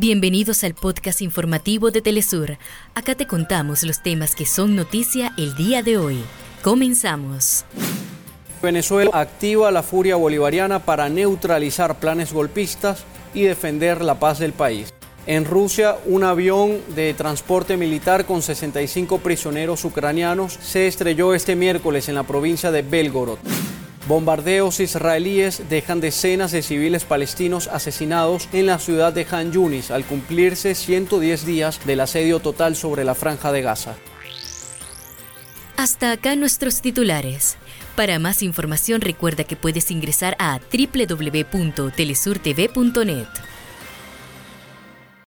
Bienvenidos al podcast informativo de Telesur. Acá te contamos los temas que son noticia el día de hoy. Comenzamos. Venezuela activa la furia bolivariana para neutralizar planes golpistas y defender la paz del país. En Rusia, un avión de transporte militar con 65 prisioneros ucranianos se estrelló este miércoles en la provincia de Belgorod. Bombardeos israelíes dejan decenas de civiles palestinos asesinados en la ciudad de Han Yunis al cumplirse 110 días del asedio total sobre la franja de Gaza. Hasta acá nuestros titulares. Para más información recuerda que puedes ingresar a www.telesurtv.net.